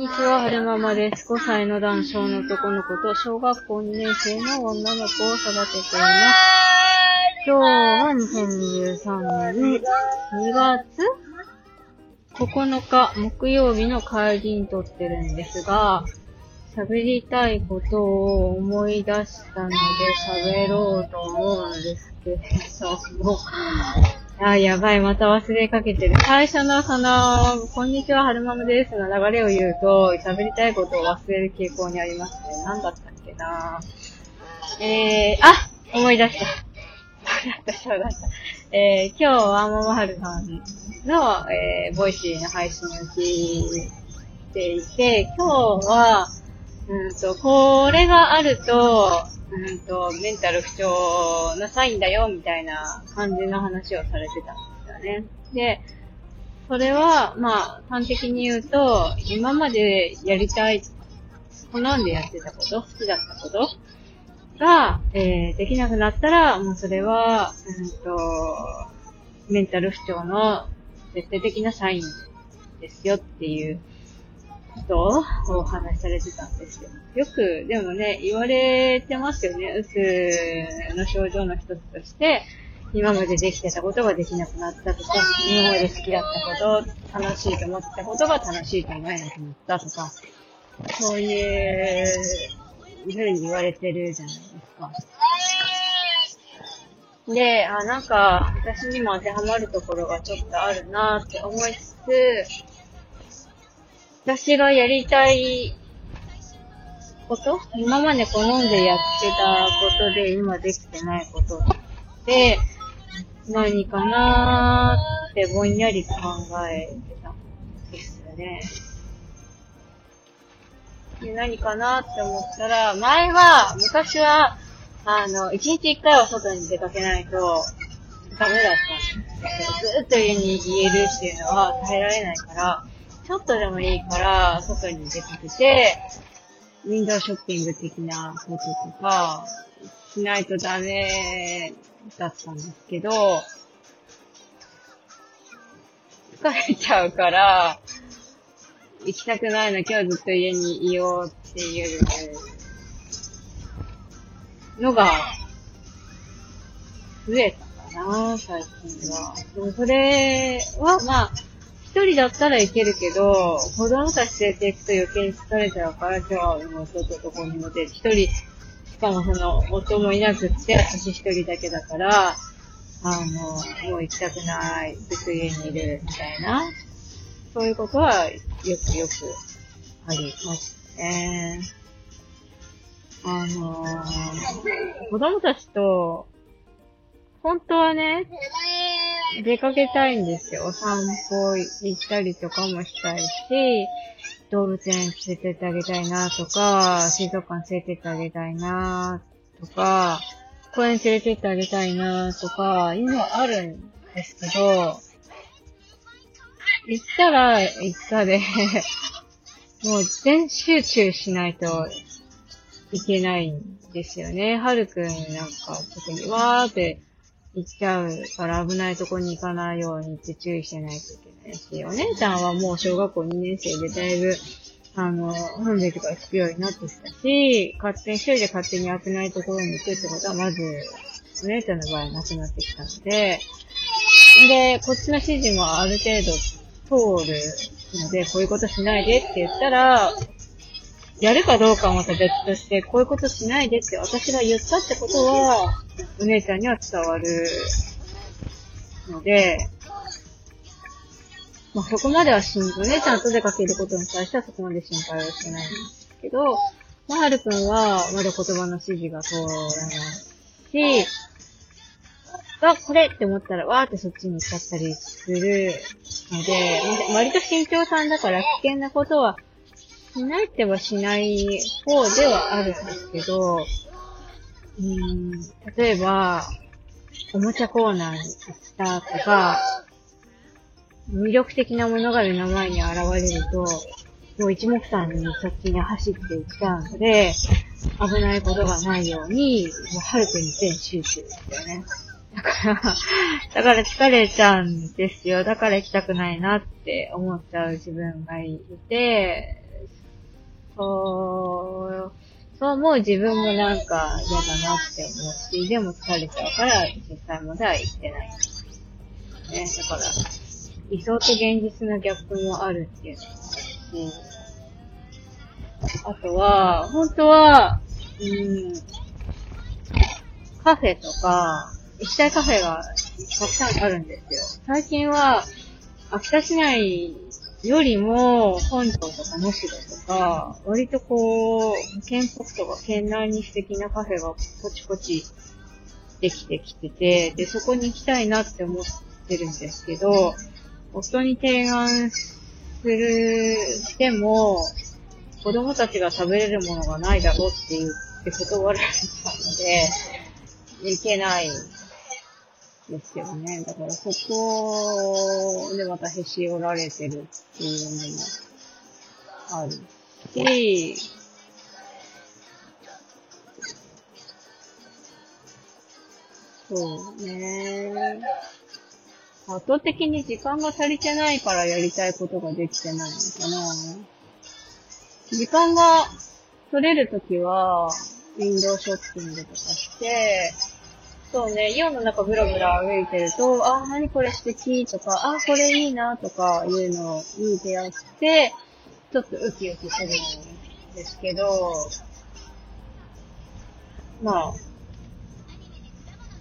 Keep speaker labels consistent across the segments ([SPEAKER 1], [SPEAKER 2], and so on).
[SPEAKER 1] にちは、はるままです。5歳の男性の男の子と小学校2年生の女の子を育てています。今日は2023年2月9日木曜日の帰りに撮ってるんですが、喋りたいことを思い出したので喋ろうと思うんですけれども、あ、やばい、また忘れかけてる。最初のその、こんにちは、はるまむですの流れを言うと、喋りたいことを忘れる傾向にありますね。何だったっけなえー、あ思い出した。そうだった、そうだった。えー、今日はももはるさんの、えー、 Voicy の配信を聞いていて、今日は、うんと、これがあると、うんと、メンタル不調のサインだよ、みたいな感じの話をされてたんですよね。で、それは、まあ、端的に言うと、今までやりたい、好んでやってたこと、好きだったことが、えー、できなくなったら、もうそれは、うんと、メンタル不調の絶対的なサインですよっていうとお話しされてたんですよ。よく、でもね、言われてますよね。うつの症状の一つとして、今までできてたことができなくなったとか、今まで好きだったこと、楽しいと思ってたことが楽しいと思えなくなったとか、そういうふうに言われてるじゃないですか。で、あ、なんか、私にも当てはまるところがちょっとあるなって思いつつ、私がやりたいこと？今まで好んでやってたことで今できてないことって何かなーってぼんやり考えてたんですよね。で何かなって思ったら、前は、昔は、あの、一日一回は外に出かけないとダメだったんですけど、ずっと家に言えるっていうのは耐えられないから、ちょっとでもいいから、外に出かけて、ウィンドウショッピング的なこととか、しないとダメだったんですけど、疲れちゃうから、行きたくないの、今日ずっと家にいようっていうのが、増えたかな、最近は。でもそれは、まあ、一人だったらいけるけど、子供たち連れて行くと余計に疲れちゃうから、今日はもう外とどこにも出て、一人、しかもその、夫もいなくって、私一人だけだから、あの、もう行きたくない、ずっと家にいる、みたいな、そういうことは、よくよくありますね。あの、子供たちと、本当はね、出かけたいんですよ。お散歩行ったりとかもしたいし、動物園連れてってあげたいなとか、水族館連れてってあげたいなとか、公園連れてってあげたいなとか、いうのはあるんですけど、行ったら行ったで もう全集中しないといけないんですよね。はるくんなんか特にわーって行っちゃうから危ないとこに行かないようにって注意してないといけないし、お姉ちゃんはもう小学校2年生でだいぶ、あの、本でとか行くようになってきたし、勝手に、一人で勝手に危ないところに行くってことはまず、お姉ちゃんの場合なくなってきたので、で、こっちの指示もある程度通るので、こういうことしないでって言ったら、やるかどうかはまた別として、こういうことしないでって私が言ったってことは、お姉ちゃんには伝わるので、まあ、そこまでは心配、お姉ちゃんと出かけることに対してはそこまで心配はしてないんですけど、まはるくんはまだ言葉の指示が通らないし、あ、これって思ったら、わーってそっちに行っちゃったりするので、割と慎重さんだから危険なことはしないってはしない方ではあるんですけど、うん、例えば、おもちゃコーナーに行ったとか、魅力的なものが目の前に現れると、もう一目散にそっちに走っていっちゃうので、危ないことがないように、もうハルクに全集中ですよね。だから、だから疲れちゃうんですよ。だから行きたくないなって思っちゃう自分がいて、そう、そう思う自分もなんか嫌だなって思うし、でも疲れちゃうから実際までは行ってない。ね、だから、理想と現実のギャップもあるっていうのもあるし、あとは、本当は、うん、カフェとか、行きたいカフェがたくさんあるんですよ。最近は、秋田市内よりも、本庄とか能代とか、割とこう、県北とか県内に素敵なカフェがポチポチできてきてて、で、そこに行きたいなって思ってるんですけど、夫に提案する、しても、子供たちが食べれるものがないだろうって言って断られたので、行けない。ですよね。だからそこでまたへし折られてるっていうのもあるし、そうね。圧倒的に時間が足りてないからやりたいことができてないのかな。時間が取れるときは、ウィンドウショッピングとかして、そうね、イオンの中ブラブラ歩いてると、あ、何これ素敵とか、あ、これいいなとかいうのに出会って、ちょっとウキウキするんですけど、まあ、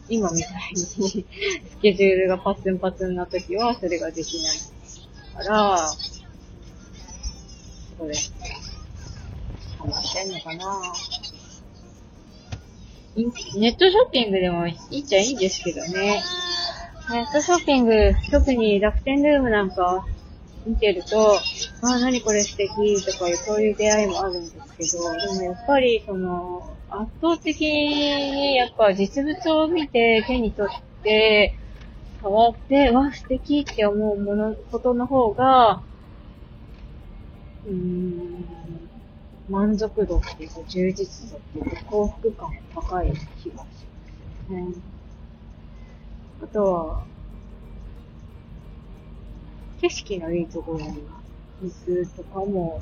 [SPEAKER 1] 今みたいにスケジュールがパツンパツンな時はそれができないから、これ、ハマってんのかな。ぁネットショッピングでもいいっちゃいいんですけどね。ネットショッピング、特に楽天ルームなんか見てると、ああ、何これ素敵とかいう、そういう出会いもあるんですけど、でもやっぱり、その、圧倒的に、やっぱ実物を見て手に取って、触って、わ、素敵って思うもの、ことの方が、うーん、満足度っていうか、充実度っていうか、幸福感が高い気がしますね。あとは、景色のいいところに行くとかも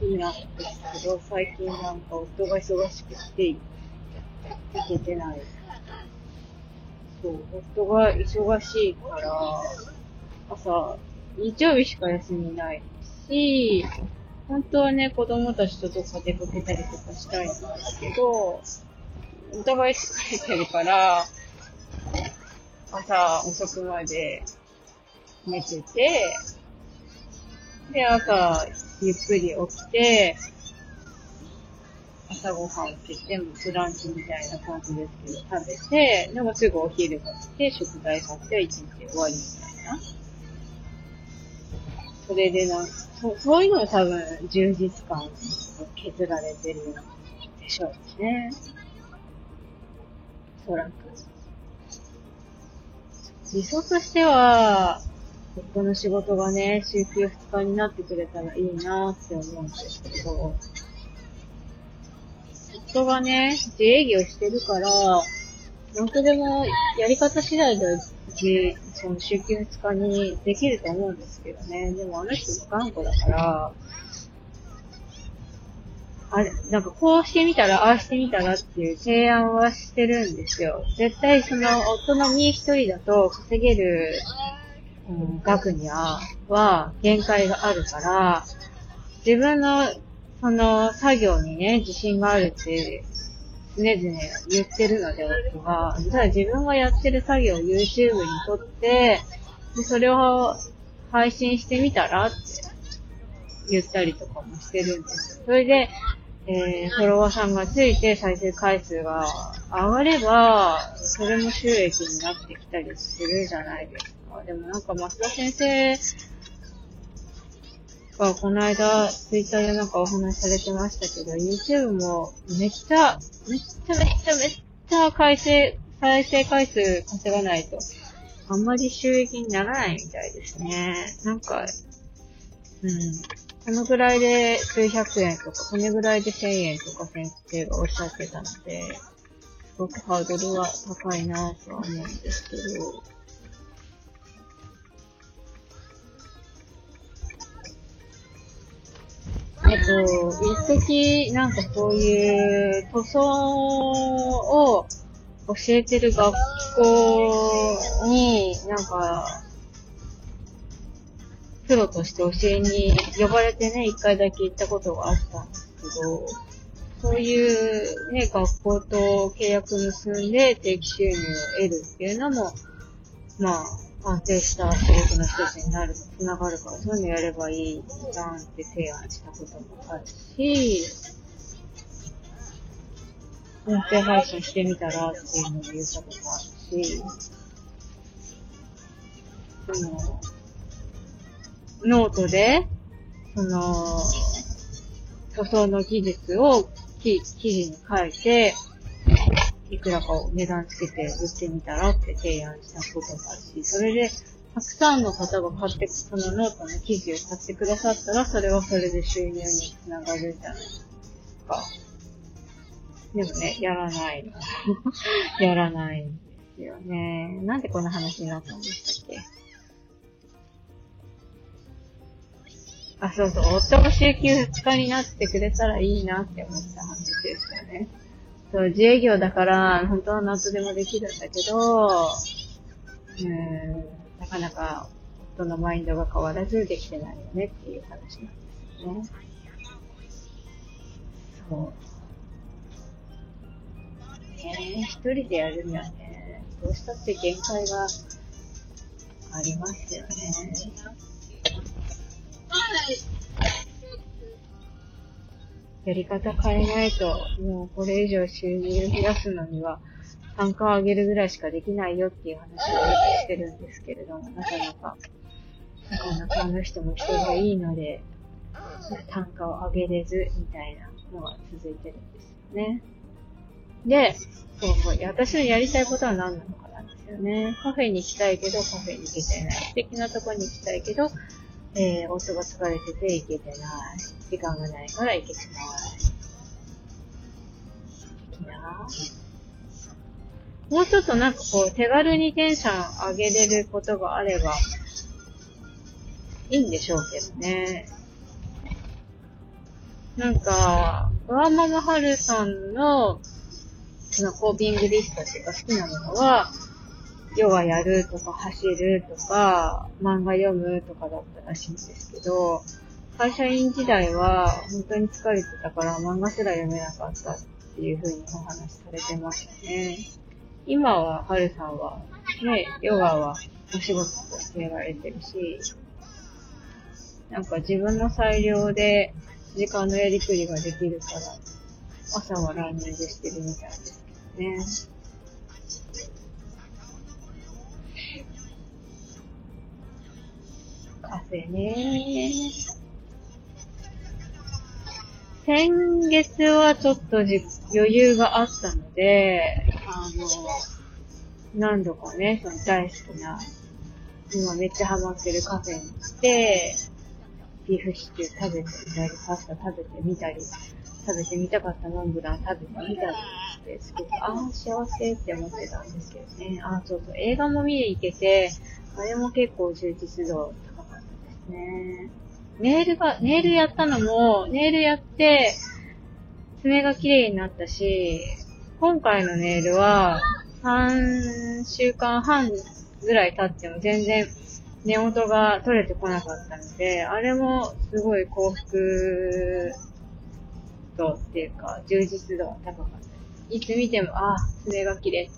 [SPEAKER 1] 好きなんですけど、最近なんか夫が忙しくて行けてない。そう、夫が忙しいから、朝、日曜日しか休みないし、本当はね、子供たちとどっか出かけたりとかしたいんですけど、お互い疲れてるから、朝遅くまで寝てて、で、朝ゆっくり起きて、朝ごはんを切って、もスランチみたいな感じですけど、食べて、でもすぐお昼が来て、食材買って一日終わりみたいな。それでなんかそうそういうのは多分充実感を削られてるでしょうね。おそらく。理想としては、夫の仕事がね、週休2日になってくれたらいいなって思うんですけど、夫がね、自営業してるから、なんとでもやり方次第でじ、その週休2日にできると思うんですけどね。でもあの人も頑固だから、あれ、なんかこうしてみたら、ああしてみたらっていう提案はしてるんですよ。絶対その、夫の身一人だと稼げる、うん、額には、は限界があるから、自分の、その、作業にね、自信があるっていう常々言ってるので、夫が。ただ自分がやってる作業を YouTube に撮って、で、それを配信してみたらって言ったりとかもしてるんですよ。それで、えー、フォロワーさんがついて再生回数が上がれば、それも収益になってきたりするじゃないですか。でもなんか増田先生か、この間、ツイッターでなんかお話されてましたけど、YouTube もめっちゃ、めっちゃめっちゃめっちゃ回数、再生回数稼がないと、あんまり収益にならないみたいですね。なんか、うん。このぐらいで数百円とか、このぐらいで千円とか先生がおっしゃってたので、すごくハードルは高いなぁとは思うんですけど、と、一時なんかそういう塗装を教えてる学校に、なんか、プロとして教えに呼ばれてね、一回だけ行ったことがあったんですけど、そういうね、学校と契約結んで定期収入を得るっていうのも、まあ、安定した仕事の一つになる、つながるから、そういうのやればいいじゃんって提案したこともあるし、音声配信してみたらっていうのも言ったこともあるし、その、ノートで、その、塗装の技術を記事に書いて、いくらかを値段つけて売ってみたらって提案したこともあるし、それで、たくさんの方が買って、そのノートの記事を買ってくださったら、それはそれで収入につながるじゃないですか。でもね、やらないの。やらないんですよね。なんでこんな話になったんでしたっけ？あ、そうそう、夫が週休2日になってくれたらいいなって思った話ですよね。そう、自営業だから、本当は何とでもできるんだけど、うん、なかなか夫のマインドが変わらずできてないよねっていう話なんですね。そう。ね一人でやるにはね、どうしたって限界がありますよね。やり方変えないと、もうこれ以上収入を増やすのには、単価を上げるぐらいしかできないよっていう話をよくしてるんですけれども、なかなか、なかなかあの人も人がいいので、単価を上げれず、みたいなのが続いてるんですよね。で、そうそう、私のやりたいことは何なのかなんですよね。カフェに行きたいけど、カフェに行けてない。素敵なとこに行きたいけど、えー、夫が疲れてて行けてない。時間がないから行けてない。いやもうちょっとなんかこう、手軽にテンション上げれることがあれば、いいんでしょうけどね。なんか、ワーママハルさんの、そのコーピングリストっていうか好きなものは、ヨガやるとか走るとか、漫画読むとかだったらしいんですけど、会社員時代は本当に疲れてたから漫画すら読めなかったっていう風にお話しされてましたね。今は、はるさんは、ね、ヨガはお仕事としてやられてるし、なんか自分の裁量で時間のやりくりができるから、朝はランニングしてるみたいですけどね。カフェね。先月はちょっとじ余裕があったので、あの、何度かね、その大好きな、今めっちゃハマってるカフェに来て、ビーフシチュー食べてみたり、パスタ食べてみたり、食べてみたかったモンブラン食べてみたりして、すごく、ああ、幸せって思ってたんですけどね。ああ、そうそう、映画も見に行けて、あれも結構充実度ね。ネイルが、ネイルやったのも、ネイルやって、爪が綺麗になったし、今回のネイルは、3週間半ぐらい経っても全然根元が取れてこなかったので、あれもすごい幸福度っていうか、充実度が高かった。いつ見ても、あ、爪が綺麗。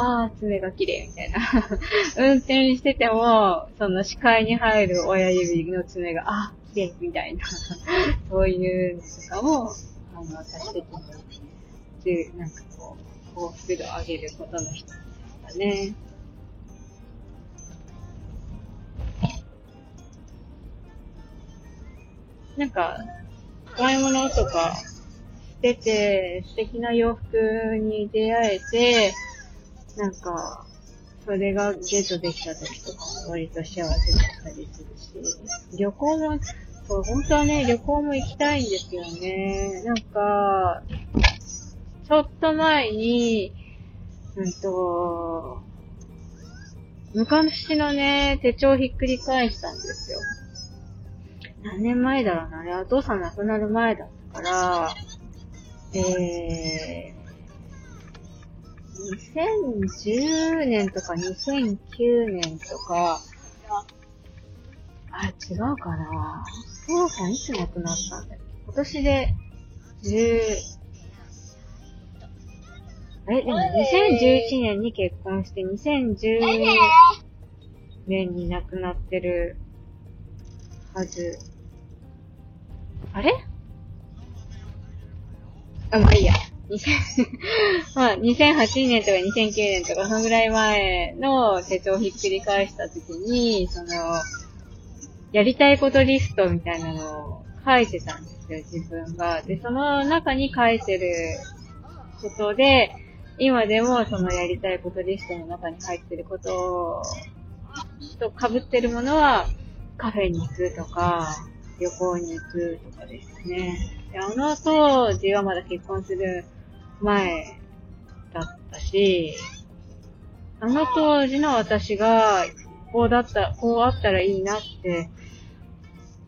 [SPEAKER 1] ああ、爪が綺麗みたいな。運転してても、その視界に入る親指の爪が、ああ、綺麗みたいな。そういうのとかも、あの、私的に、でなんかこう、幸福度上げることの一つでしたね。なんか、買い物とかしてて、素敵な洋服に出会えて、なんか、それがゲットできた時とかも割と幸せだったりするし、旅行も、そう、本当はね、旅行も行きたいんですよね。なんか、ちょっと前に、うんと、昔のね、手帳をひっくり返したんですよ。何年前だろうな。あれ、お父さん亡くなる前だったから、えー、2010年とか2009年とか、あ、違うかな。お父さんいつ亡くなったんだ？っけ今年で10、え、でも2011年に結婚して2010年に亡くなってるはず。あれ？あ、まあいいや。まあ、2008年とか2009年とか、そのぐらい前の手帳をひっくり返したときに、その、やりたいことリストみたいなのを書いてたんですよ、自分が。で、その中に書いてることで、今でもそのやりたいことリストの中に入ってることと被ってるものは、カフェに行くとか、旅行に行くとかですね。であの当時はまだ結婚する前だったし、あの当時の私が、こうだった、こうあったらいいなって、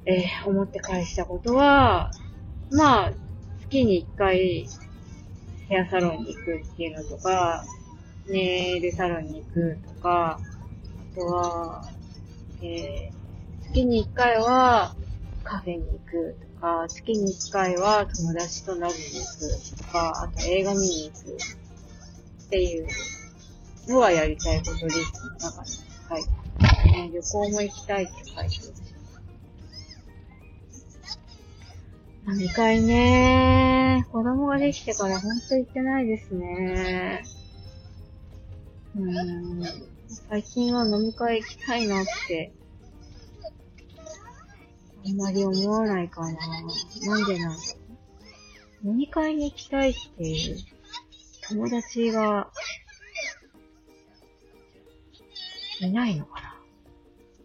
[SPEAKER 1] えー、思って返したことは、まあ、月に一回、ヘアサロンに行くっていうのとか、ネイルサロンに行くとか、あとは、えー、月に一回はカフェに行くとか、月に一回は友達と飲みに行くとか、あと映画見に行くっていうのはやりたいことリストの中に書いて、ね。旅行も行きたいって書いてある。飲み会ね子供ができてからほんと行ってないですね。うーん。最近は飲み会行きたいなってあんまり思わないかな。なんでなんだろう。飲み会に行きたいっていう友達がいないのかな？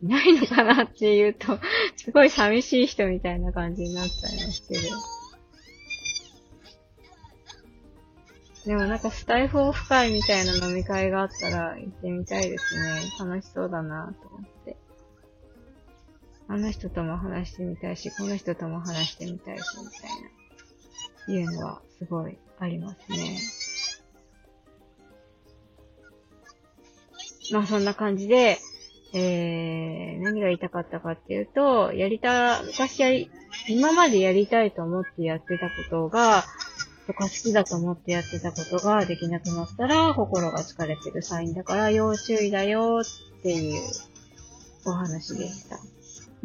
[SPEAKER 1] いないのかなって言うと、すごい寂しい人みたいな感じになっちゃいますけど。でもなんかスタイフオフ会みたいな飲み会があったら行ってみたいですね。楽しそうだなと思って。あの人とも話してみたいし、この人とも話してみたいし、みたいな、いうのはすごいありますね。まあそんな感じで、えー、何が言いたかったかっていうと、やりた、昔やり、今までやりたいと思ってやってたことが、とか好きだと思ってやってたことができなくなったら、心が疲れてるサインだから要注意だよっていうお話でした。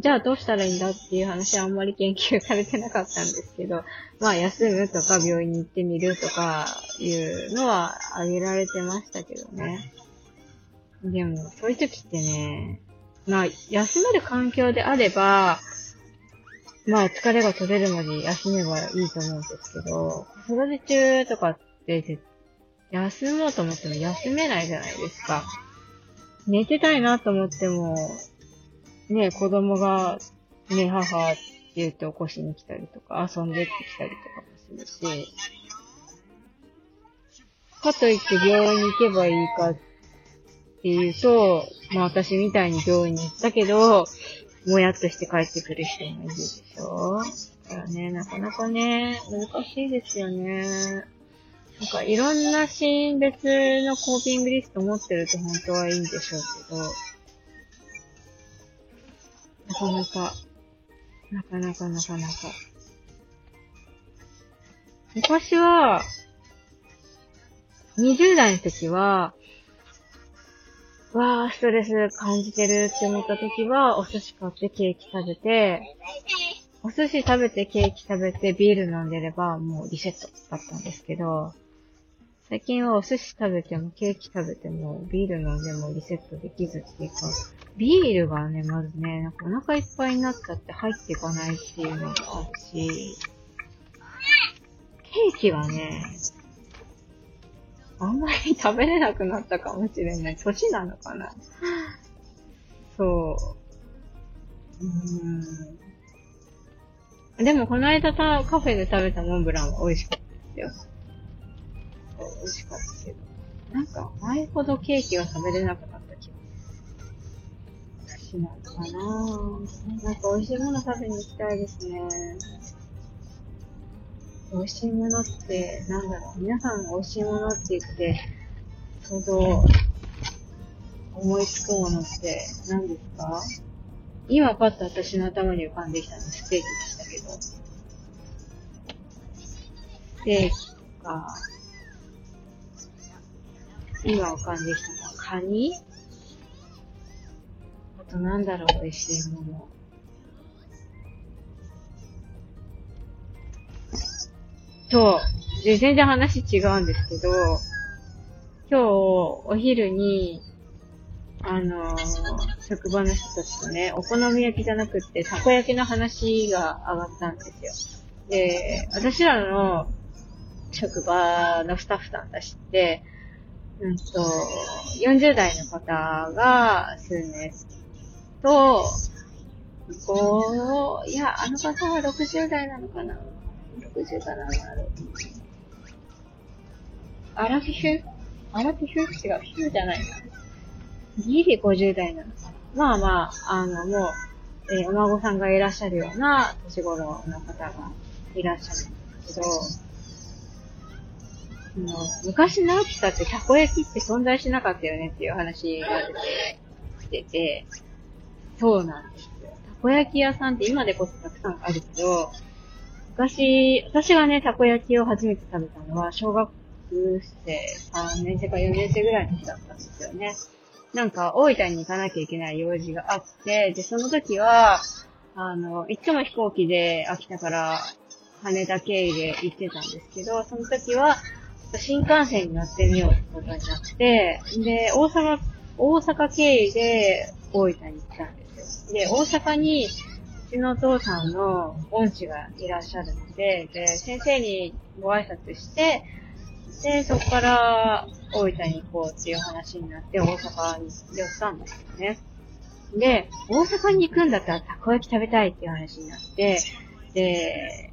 [SPEAKER 1] じゃあどうしたらいいんだっていう話はあんまり研究されてなかったんですけど、まあ休むとか病院に行ってみるとかいうのは挙げられてましたけどね。でも、そういう時ってね、まあ休める環境であれば、まあ疲れが取れるまで休めばいいと思うんですけど、子育て中とかって休もうと思っても休めないじゃないですか。寝てたいなと思っても、ね、子供が、ね、母って言って起こしに来たりとか、遊んでってきたりとかもするし、かといって病院に行けばいいかっていうと、まあ私みたいに病院に行ったけど、もやっとして帰ってくる人もいるでしょ。だからね、なかなかね、難しいですよね。なんかいろんなシーン別のコーピングリスト持ってると本当はいいんでしょうけど、かなか、なかなかなかなか。昔は、20代の時は、わー、ストレス感じてるって思った時は、お寿司買ってケーキ食べて、お寿司食べてケーキ食べてビール飲んでればもうリセットだったんですけど、最近はお寿司食べてもケーキ食べてもビール飲んでもリセットできずっていうか、ビールがね、まずね、なんかお腹いっぱいになっちゃって入っていかないっていうのがあるし、ケーキはね、あんまり食べれなくなったかもしれない。年なのかなそう。うん。でも、この間たカフェで食べたモンブランは美味しかったですよ。美味しかったけど。なんか、前ほどケーキが食べれなくなった気がする。市なのかななんか美味しいもの食べに行きたいですね。美味しいものって、なんだろう。皆さんが美味しいものって言って、想像、思いつくものって何ですか？今パッと私の頭に浮かんできたのステーキでしたけど。ステーキとか、今浮かんできたのはカニ？あとなんだろう、美味しいもの。そう。で、全然話違うんですけど、今日、お昼に、あのー、職場の人たちとね、お好み焼きじゃなくって、たこ焼きの話が上がったんですよ。で、私らの職場のスタッフさんたちって、うんと、40代の方が数名と、5、いや、あの方は60代なのかな ?60 かなアラフィフアラフィフ違う、フィフじゃないな。ギリ50代なのかな。まあまあ、あの、もう、えー、お孫さんがいらっしゃるような年頃の方がいらっしゃるんですけど、の昔の秋田ってたこ焼きって存在しなかったよねっていう話が出てきてて、そうなんですよ。たこ焼き屋さんって今でこそたくさんあるけど、昔、私がね、たこ焼きを初めて食べたのは、小学生3年生か4年生ぐらいの時だったんですよね。なんか、大分に行かなきゃいけない用事があって、で、その時は、あの、いつも飛行機で秋田から羽田経由で行ってたんですけど、その時は、新幹線に乗ってみようってことになって、で、大阪、大阪経由で大分に行ったんですよ。で、大阪に、うちのお父さんの恩師がいらっしゃるので、で、先生にご挨拶して、で、そこから大分に行こうっていう話になって大阪に寄ったんですよね。で、大阪に行くんだったらたこ焼き食べたいっていう話になって、で、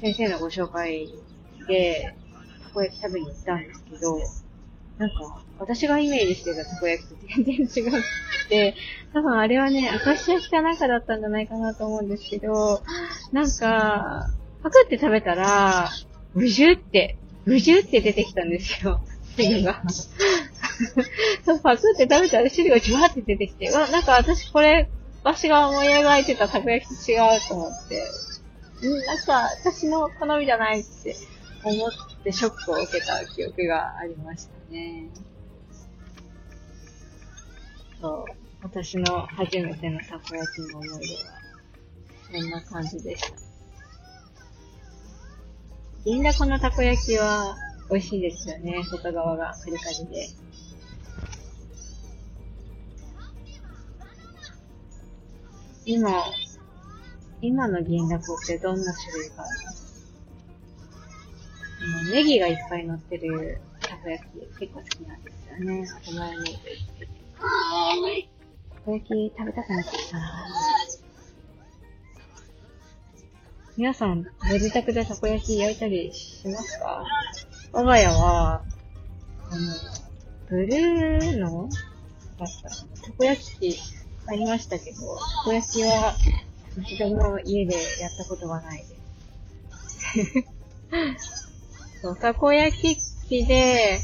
[SPEAKER 1] 先生のご紹介で、こ焼き食べに行ったんですけど、なんか、私がイメージしてたたこ焼きと全然違くて、多分あれはね、明石焼きかなんかだったんじゃないかなと思うんですけど、なんか、パクって食べたら、ブジュって、ブジュって出てきたんですよ。汁が。パクって食べたら汁がジュワって出てきて、わ、なんか私これ、私が思い描いてたたこ焼きと違うと思って、なんか私の好みじゃないって思ってショックを受けた記憶がありましたね。そう。私の初めてのたこ焼きの思い出は、そんな感じでした。銀だこのたこ焼きは美味しいですよね。外側がカリカリで。今、今の銀だこってどんな種類があるの？ネギがいっぱい乗ってるたこ焼き結構好きなんですよね。あとマヨネーズ。たこ焼き食べたくなってきたな皆さん、ご自宅でたこ焼き焼いたりしますか？我が家は、あの、ブルーのだった。たこ焼き器ありましたけど、たこ焼きは一度も家でやったことがないです。そう、たこ焼き器で、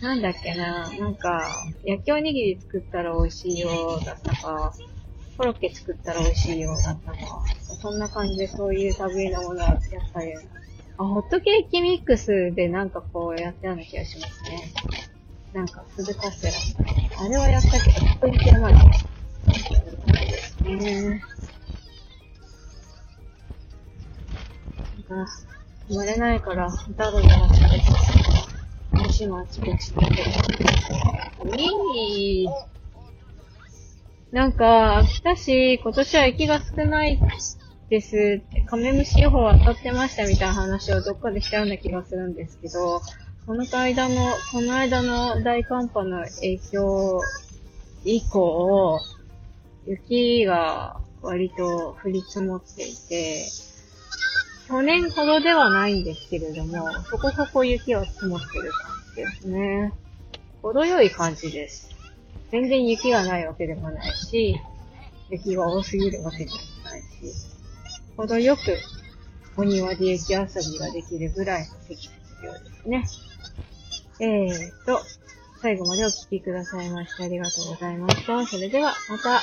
[SPEAKER 1] なんだっけな、なんか、焼きおにぎり作ったら美味しいよだったか、コロッケ作ったら美味しいよだったか、そんな感じでそういう類のものはやっぱり、あ、ホットケーキミックスでなんかこうやったような気がしますね。なんか、鈴カステラ。あれはやったけど、ホットケーキはまだ。ねなんか、生まれないから、歌うのが好きです。私もあちこちで。いい。なんか、秋田市、今年は雪が少ないです、カメムシ予報当たってましたみたいな話をどっかでしたような気がするんですけど、この間の、この間の大寒波の影響以降、雪が割と降り積もっていて、去年ほどではないんですけれども、そこそこ雪は積もってる感じですね。程よい感じです。全然雪がないわけでもないし、雪が多すぎるわけでもないし、程よくお庭で雪遊びができるぐらいの積雪量ですね。えーと、最後までお聴きくださいましてありがとうございました。それではまた。